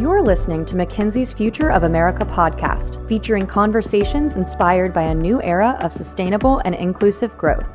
You're listening to McKinsey's Future of America podcast, featuring conversations inspired by a new era of sustainable and inclusive growth.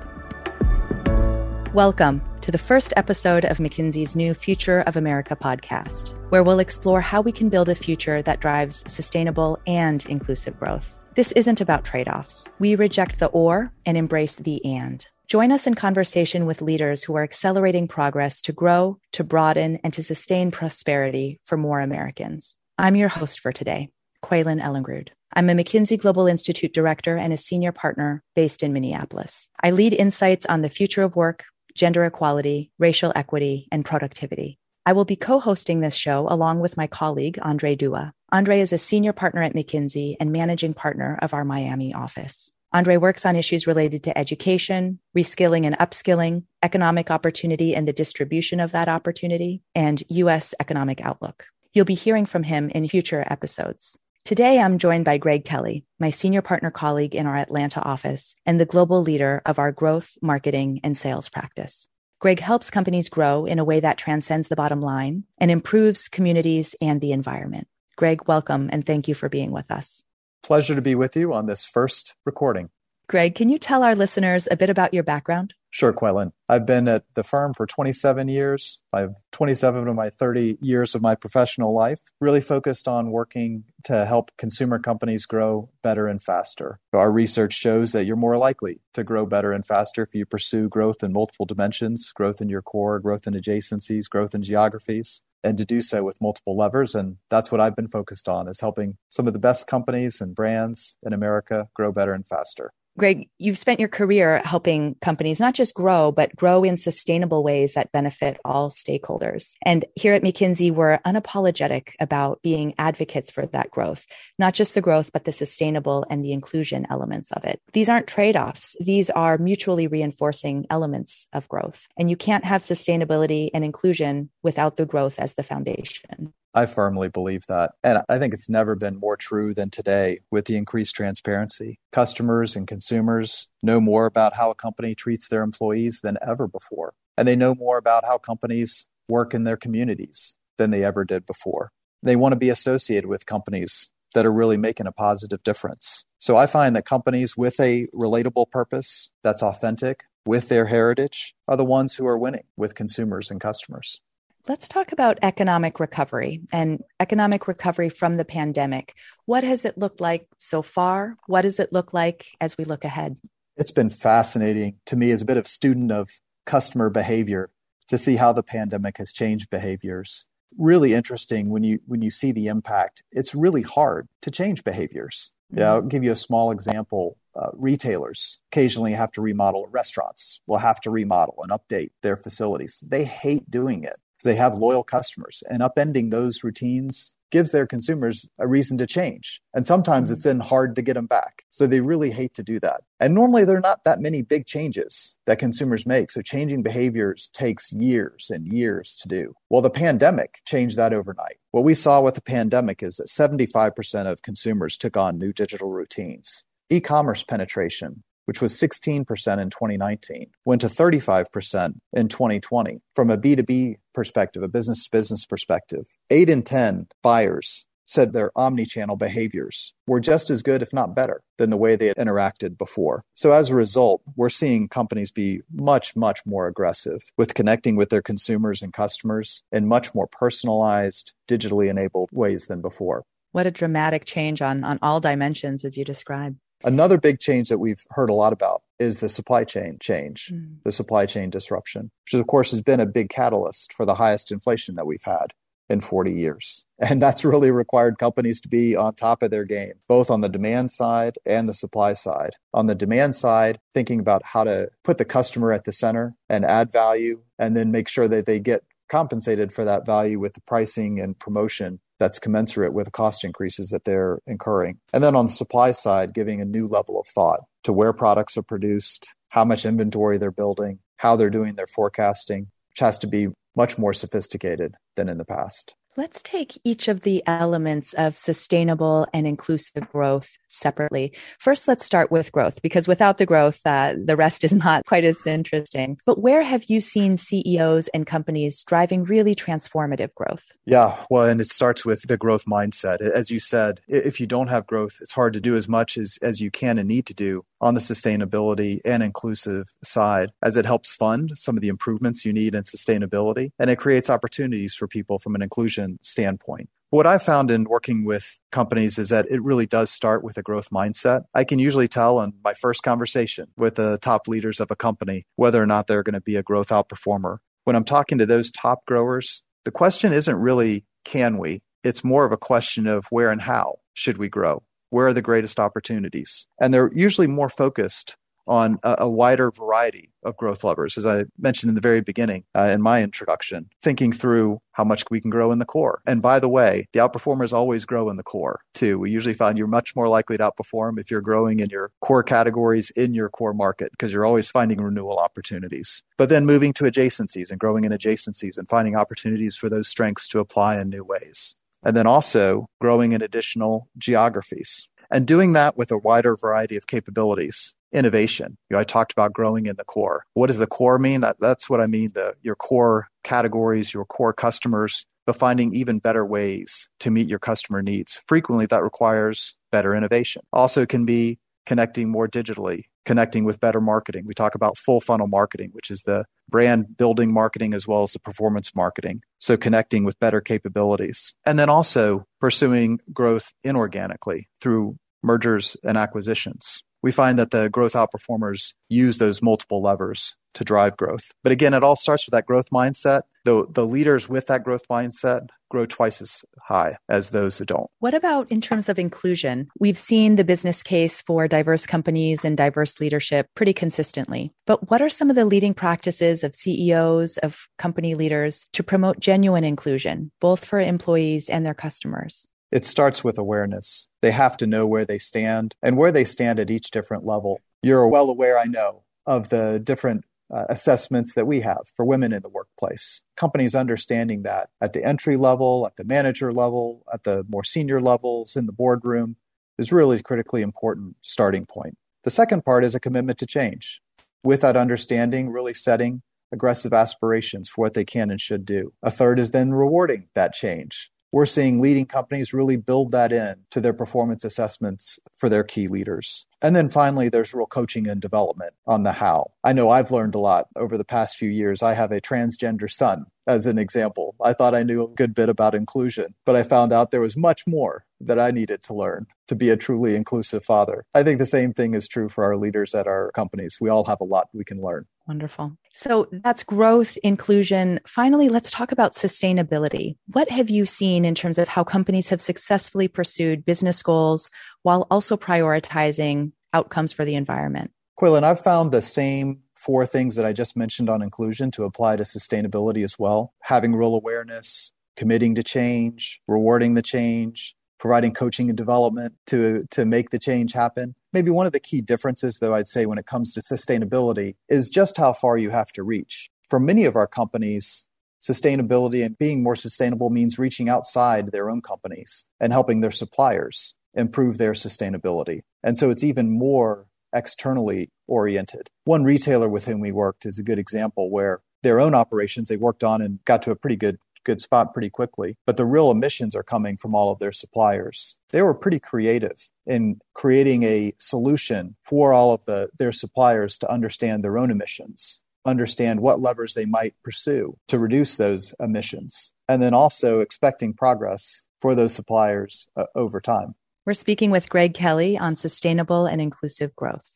Welcome to the first episode of McKinsey's new Future of America podcast, where we'll explore how we can build a future that drives sustainable and inclusive growth. This isn't about trade offs. We reject the or and embrace the and. Join us in conversation with leaders who are accelerating progress to grow, to broaden, and to sustain prosperity for more Americans. I'm your host for today, Kweilin Ellingrud. I'm a McKinsey Global Institute director and a senior partner based in Minneapolis. I lead insights on the future of work, gender equality, racial equity, and productivity. I will be co hosting this show along with my colleague, Andre Dua. Andre is a senior partner at McKinsey and managing partner of our Miami office. Andre works on issues related to education, reskilling and upskilling, economic opportunity and the distribution of that opportunity, and U.S. economic outlook. You'll be hearing from him in future episodes. Today, I'm joined by Greg Kelly, my senior partner colleague in our Atlanta office and the global leader of our growth, marketing, and sales practice. Greg helps companies grow in a way that transcends the bottom line and improves communities and the environment. Greg, welcome and thank you for being with us pleasure to be with you on this first recording. Greg, can you tell our listeners a bit about your background? Sure, Kweilin. I've been at the firm for 27 years. I've 27 of my 30 years of my professional life, really focused on working to help consumer companies grow better and faster. Our research shows that you're more likely to grow better and faster if you pursue growth in multiple dimensions, growth in your core, growth in adjacencies, growth in geographies and to do so with multiple levers and that's what I've been focused on is helping some of the best companies and brands in America grow better and faster. Greg, you've spent your career helping companies not just grow, but grow in sustainable ways that benefit all stakeholders. And here at McKinsey, we're unapologetic about being advocates for that growth, not just the growth, but the sustainable and the inclusion elements of it. These aren't trade offs, these are mutually reinforcing elements of growth. And you can't have sustainability and inclusion without the growth as the foundation. I firmly believe that. And I think it's never been more true than today with the increased transparency. Customers and consumers know more about how a company treats their employees than ever before. And they know more about how companies work in their communities than they ever did before. They want to be associated with companies that are really making a positive difference. So I find that companies with a relatable purpose that's authentic with their heritage are the ones who are winning with consumers and customers. Let's talk about economic recovery and economic recovery from the pandemic. What has it looked like so far? What does it look like as we look ahead? It's been fascinating to me as a bit of student of customer behavior to see how the pandemic has changed behaviors. Really interesting when you when you see the impact. It's really hard to change behaviors. Mm-hmm. Yeah, I'll give you a small example. Uh, retailers occasionally have to remodel restaurants will have to remodel and update their facilities they hate doing it they have loyal customers and upending those routines gives their consumers a reason to change. And sometimes it's then hard to get them back. So they really hate to do that. And normally there are not that many big changes that consumers make. So changing behaviors takes years and years to do. Well, the pandemic changed that overnight. What we saw with the pandemic is that 75% of consumers took on new digital routines. E commerce penetration which was 16% in 2019, went to 35% in 2020. From a B2B perspective, a business to business perspective, eight in 10 buyers said their omni-channel behaviors were just as good, if not better, than the way they had interacted before. So as a result, we're seeing companies be much, much more aggressive with connecting with their consumers and customers in much more personalized, digitally enabled ways than before. What a dramatic change on, on all dimensions, as you described. Another big change that we've heard a lot about is the supply chain change, mm. the supply chain disruption, which of course has been a big catalyst for the highest inflation that we've had in 40 years. And that's really required companies to be on top of their game, both on the demand side and the supply side. On the demand side, thinking about how to put the customer at the center and add value, and then make sure that they get compensated for that value with the pricing and promotion that's commensurate with the cost increases that they're incurring. And then on the supply side, giving a new level of thought to where products are produced, how much inventory they're building, how they're doing their forecasting, which has to be much more sophisticated than in the past. Let's take each of the elements of sustainable and inclusive growth separately. First, let's start with growth because without the growth, uh, the rest is not quite as interesting. But where have you seen CEOs and companies driving really transformative growth? Yeah, well, and it starts with the growth mindset. As you said, if you don't have growth, it's hard to do as much as, as you can and need to do on the sustainability and inclusive side, as it helps fund some of the improvements you need in sustainability and it creates opportunities for people from an inclusion standpoint. What I found in working with companies is that it really does start with a growth mindset. I can usually tell in my first conversation with the top leaders of a company whether or not they're going to be a growth outperformer. When I'm talking to those top growers, the question isn't really can we? It's more of a question of where and how should we grow? Where are the greatest opportunities? And they're usually more focused on a, a, wider variety of growth levers, as I mentioned in the very beginning uh, in my introduction, thinking through how much we can grow in the core. And by the way, the outperformers always grow in the core too. We usually find you're much more likely to outperform if you're growing in your core categories in your core market because you're always finding renewal opportunities. But then moving to adjacencies and growing in adjacencies and finding opportunities for those strengths to apply in new ways. And then also growing in additional geographies and doing that with a wider variety of capabilities innovation. You know, I talked about growing in the core. What does the core mean? That, that's what I mean. The, your core categories, your core customers, but finding even better ways to meet your customer needs. Frequently, that requires better innovation. Also, can be connecting more digitally, connecting with better marketing. We talk about full funnel marketing, which is the brand building marketing as well as the performance marketing. So connecting with better capabilities. And then also pursuing growth inorganically through mergers and acquisitions we find that the growth outperformers use those multiple levers to drive growth. But again, it all starts with that growth mindset. The, the leaders with that growth mindset grow twice as high as those that don't. What about in terms of inclusion? We've seen the business case for diverse companies and diverse leadership pretty consistently. But what are some of the leading practices of CEOs, of company leaders to promote genuine inclusion, both for employees and their customers? It starts with awareness. They have to know where they stand and where they stand at each different level. You're well aware, I know, of the different uh, assessments that we have for women in the workplace. Companies understanding that at the entry level, at the manager level, at the more senior levels in the boardroom is really critically important starting point. The second part is a commitment to change. With that understanding, really setting aggressive aspirations for what they can and should do. A third is then rewarding that change we're seeing leading companies really build that in to their performance assessments for their key leaders. And then finally, there's real coaching and development on the how. I know I've learned a lot over the past few years. I have a transgender son, as an example. I thought I knew a good bit about inclusion, but I found out there was much more that I needed to learn to be a truly inclusive father. I think the same thing is true for our leaders at our companies. We all have a lot we can learn. Wonderful. So that's growth, inclusion. Finally, let's talk about sustainability. What have you seen in terms of how companies have successfully pursued business goals while also prioritizing outcomes for the environment? Kweilin, I've found the same four things that I just mentioned on inclusion to apply to sustainability as well having real awareness, committing to change, rewarding the change, providing coaching and development to to make the change happen. Maybe one of the key differences though I'd say when it comes to sustainability is just how far you have to reach. For many of our companies, sustainability and being more sustainable means reaching outside their own companies and helping their suppliers improve their sustainability. And so it's even more externally oriented. One retailer with whom we worked is a good example where their own operations they worked on and got to a pretty good good spot pretty quickly. But the real emissions are coming from all of their suppliers. They were pretty creative in creating a solution for all of the, their suppliers to understand their own emissions, understand what levers they might pursue to reduce those emissions, and then also expecting progress for those suppliers uh, over time. We're speaking with Greg Kelly on sustainable and inclusive growth.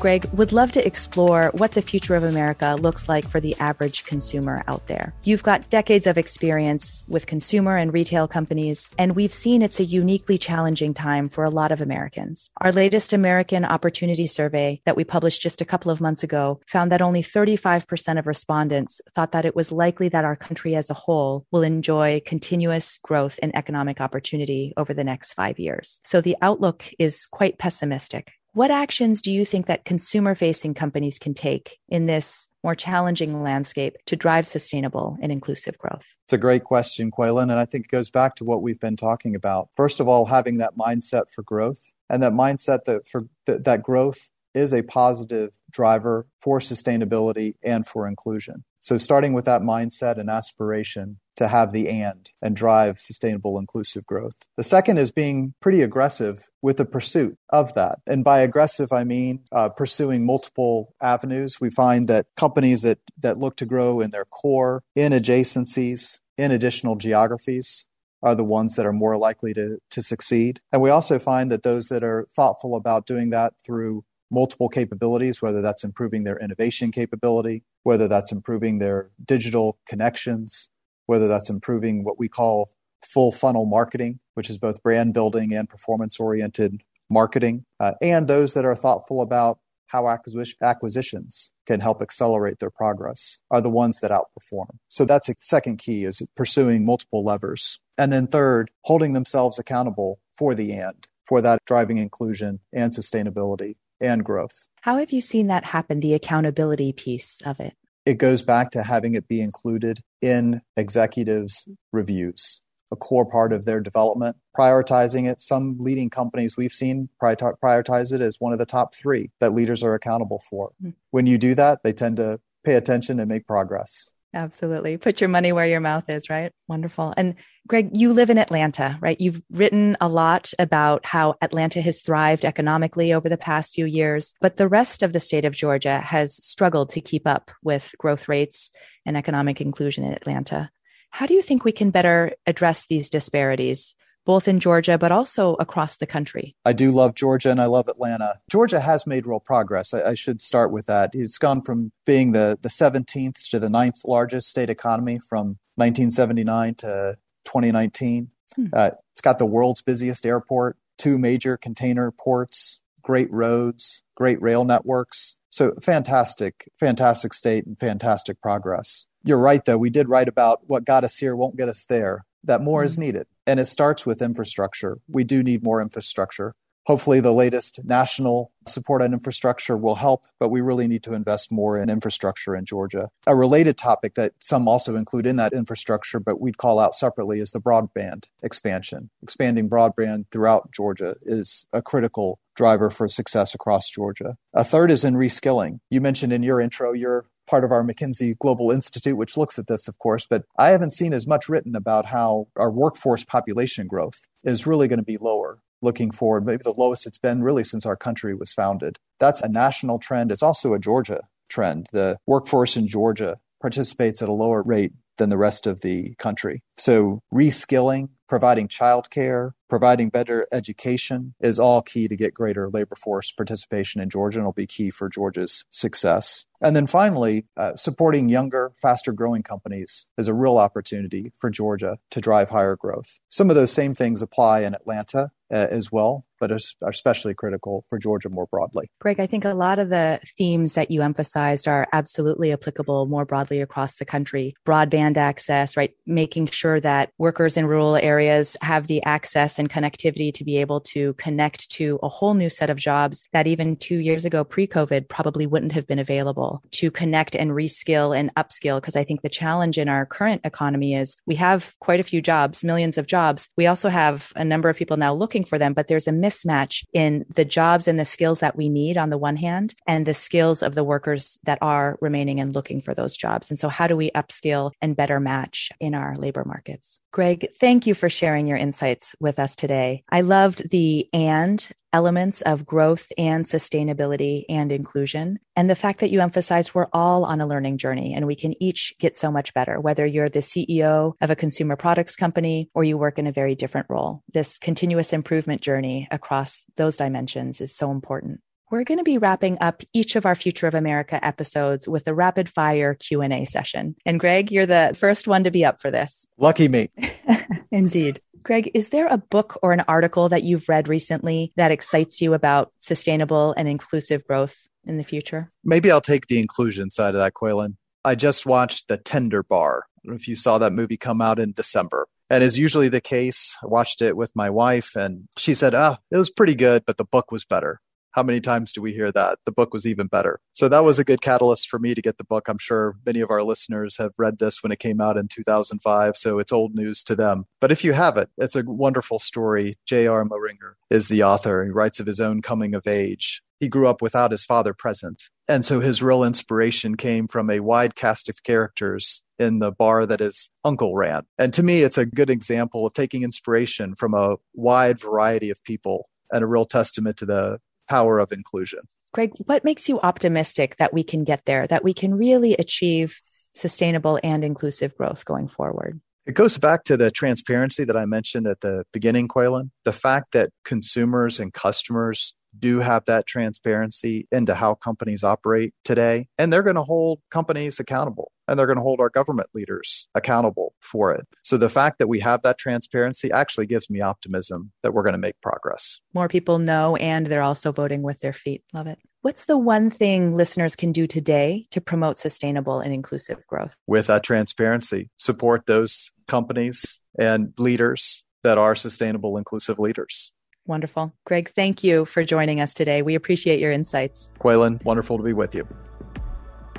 Greg, would love to explore what the future of America looks like for the average consumer out there. You've got decades of experience with consumer and retail companies, and we've seen it's a uniquely challenging time for a lot of Americans. Our latest American Opportunity Survey that we published just a couple of months ago found that only 35% of respondents thought that it was likely that our country as a whole will enjoy continuous growth and economic opportunity over the next five years. So the outlook is quite pessimistic. What actions do you think that consumer facing companies can take in this more challenging landscape to drive sustainable and inclusive growth? It's a great question, Kweilin. And I think it goes back to what we've been talking about. First of all, having that mindset for growth and that mindset that for th- that growth is a positive driver for sustainability and for inclusion. So starting with that mindset and aspiration to have the and and drive sustainable inclusive growth. The second is being pretty aggressive with the pursuit of that. And by aggressive, I mean uh, pursuing multiple avenues. We find that companies that, that look to grow in their core, in adjacencies, in additional geographies, are the ones that are more likely to, to succeed. And we also find that those that are thoughtful about doing that through multiple capabilities, whether that's improving their innovation capability, whether that's improving their digital connections, whether that's improving what we call full funnel marketing, which is both brand building and performance oriented marketing, uh, and those that are thoughtful about how acquisitions can help accelerate their progress are the ones that outperform. So that's a second key is pursuing multiple levers. And then third, holding themselves accountable for the and, for that driving inclusion and sustainability and growth. How have you seen that happen, the accountability piece of it? It goes back to having it be included in executives' reviews, a core part of their development, prioritizing it. Some leading companies we've seen prioritize it as one of the top three that leaders are accountable for. Mm-hmm. When you do that, they tend to pay attention and make progress. Absolutely. Put your money where your mouth is, right? Wonderful. And Greg, you live in Atlanta, right? You've written a lot about how Atlanta has thrived economically over the past few years, but the rest of the state of Georgia has struggled to keep up with growth rates and economic inclusion in Atlanta. How do you think we can better address these disparities both in Georgia, but also across the country. I do love Georgia and I love Atlanta. Georgia has made real progress. I, I, should start with that. It's gone from being the, the 17th to the ninth largest state economy from 1979 to 2019. Hmm. Uh, it's got the world's busiest airport, two major container ports, great roads, great rail networks. So fantastic, fantastic state and fantastic progress. You're right, though. We did write about what got us here won't get us there that more mm-hmm. is needed. And it starts with infrastructure. We do need more infrastructure. Hopefully, the latest national support on infrastructure will help, but we really need to invest more in infrastructure in Georgia. A related topic that some also include in that infrastructure, but we'd call out separately, is the broadband expansion. Expanding broadband throughout Georgia is a critical driver for success across Georgia. A third is in reskilling. You mentioned in your intro, you're part of our McKinsey Global Institute, which looks at this, of course, but I haven't seen as much written about how our workforce population growth is really going to be lower looking forward, maybe the lowest it's been really since our country was founded. That's a national trend. It's also a Georgia trend. The workforce in Georgia participates at a lower rate than the rest of the country. So reskilling, providing childcare, providing better education is all key to get greater labor force participation in Georgia and will be key for Georgia's success. And then finally, uh, supporting younger, faster growing companies is a real opportunity for Georgia to drive higher growth. Some of those same things apply in Atlanta uh, as well, but are especially critical for Georgia more broadly. Greg, I think a lot of the themes that you emphasized are absolutely applicable more broadly across the country. Broadband access, right? Making sure that workers in rural areas have the access and connectivity to be able to connect to a whole new set of jobs that even two years ago, pre COVID, probably wouldn't have been available to connect and reskill and upskill. Because I think the challenge in our current economy is we have quite a few jobs, millions of jobs. We also have a number of people now looking for them, but there's a mismatch in the jobs and the skills that we need on the one hand and the skills of the workers that are remaining and looking for those jobs. And so, how do we upskill and better match in our labor markets? Greg, thank you for sharing your insights with us today. I loved the and elements of growth and sustainability and inclusion. And the fact that you emphasize we're all on a learning journey and we can each get so much better, whether you're the CEO of a consumer products company or you work in a very different role. This continuous improvement journey across those dimensions is so important. We're going to be wrapping up each of our Future of America episodes with a rapid fire Q&A session. And Greg, you're the first one to be up for this. Lucky me. Indeed. Greg, is there a book or an article that you've read recently that excites you about sustainable and inclusive growth in the future? Maybe I'll take the inclusion side of that, Kweilin. I just watched The Tender Bar. I don't know if you saw that movie come out in December. And as usually the case, I watched it with my wife and she said, ah, oh, it was pretty good, but the book was better. How many times do we hear that? The book was even better. So that was a good catalyst for me to get the book. I'm sure many of our listeners have read this when it came out in 2005, so it's old news to them. But if you have it, it's a wonderful story. J.R. Moehringer is the author. He writes of his own coming of age. He grew up without his father present. And so his real inspiration came from a wide cast of characters in the bar that his uncle ran. And to me, it's a good example of taking inspiration from a wide variety of people and a real testament to the power of inclusion. Greg, what makes you optimistic that we can get there, that we can really achieve sustainable and inclusive growth going forward? It goes back to the transparency that I mentioned at the beginning, Kweilin. The fact that consumers and customers do have that transparency into how companies operate today. And they're going to hold companies accountable and they're going to hold our government leaders accountable for it. So the fact that we have that transparency actually gives me optimism that we're going to make progress. More people know and they're also voting with their feet. Love it. What's the one thing listeners can do today to promote sustainable and inclusive growth? With that transparency, support those companies and leaders that are sustainable, inclusive leaders. Wonderful. Greg, thank you for joining us today. We appreciate your insights. Kweilin, wonderful to be with you.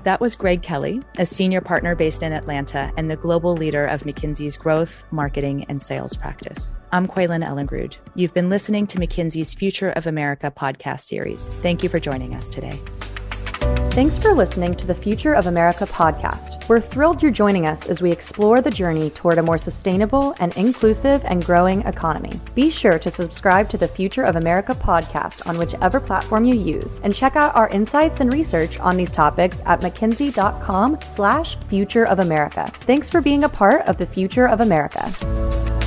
That was Greg Kelly, a senior partner based in Atlanta and the global leader of McKinsey's growth, marketing, and sales practice. I'm Kweilin Ellingrud. You've been listening to McKinsey's Future of America podcast series. Thank you for joining us today. Thanks for listening to the Future of America podcast. We're thrilled you're joining us as we explore the journey toward a more sustainable and inclusive and growing economy. Be sure to subscribe to the Future of America podcast on whichever platform you use and check out our insights and research on these topics at mckinsey.com slash future of America. Thanks for being a part of the Future of America.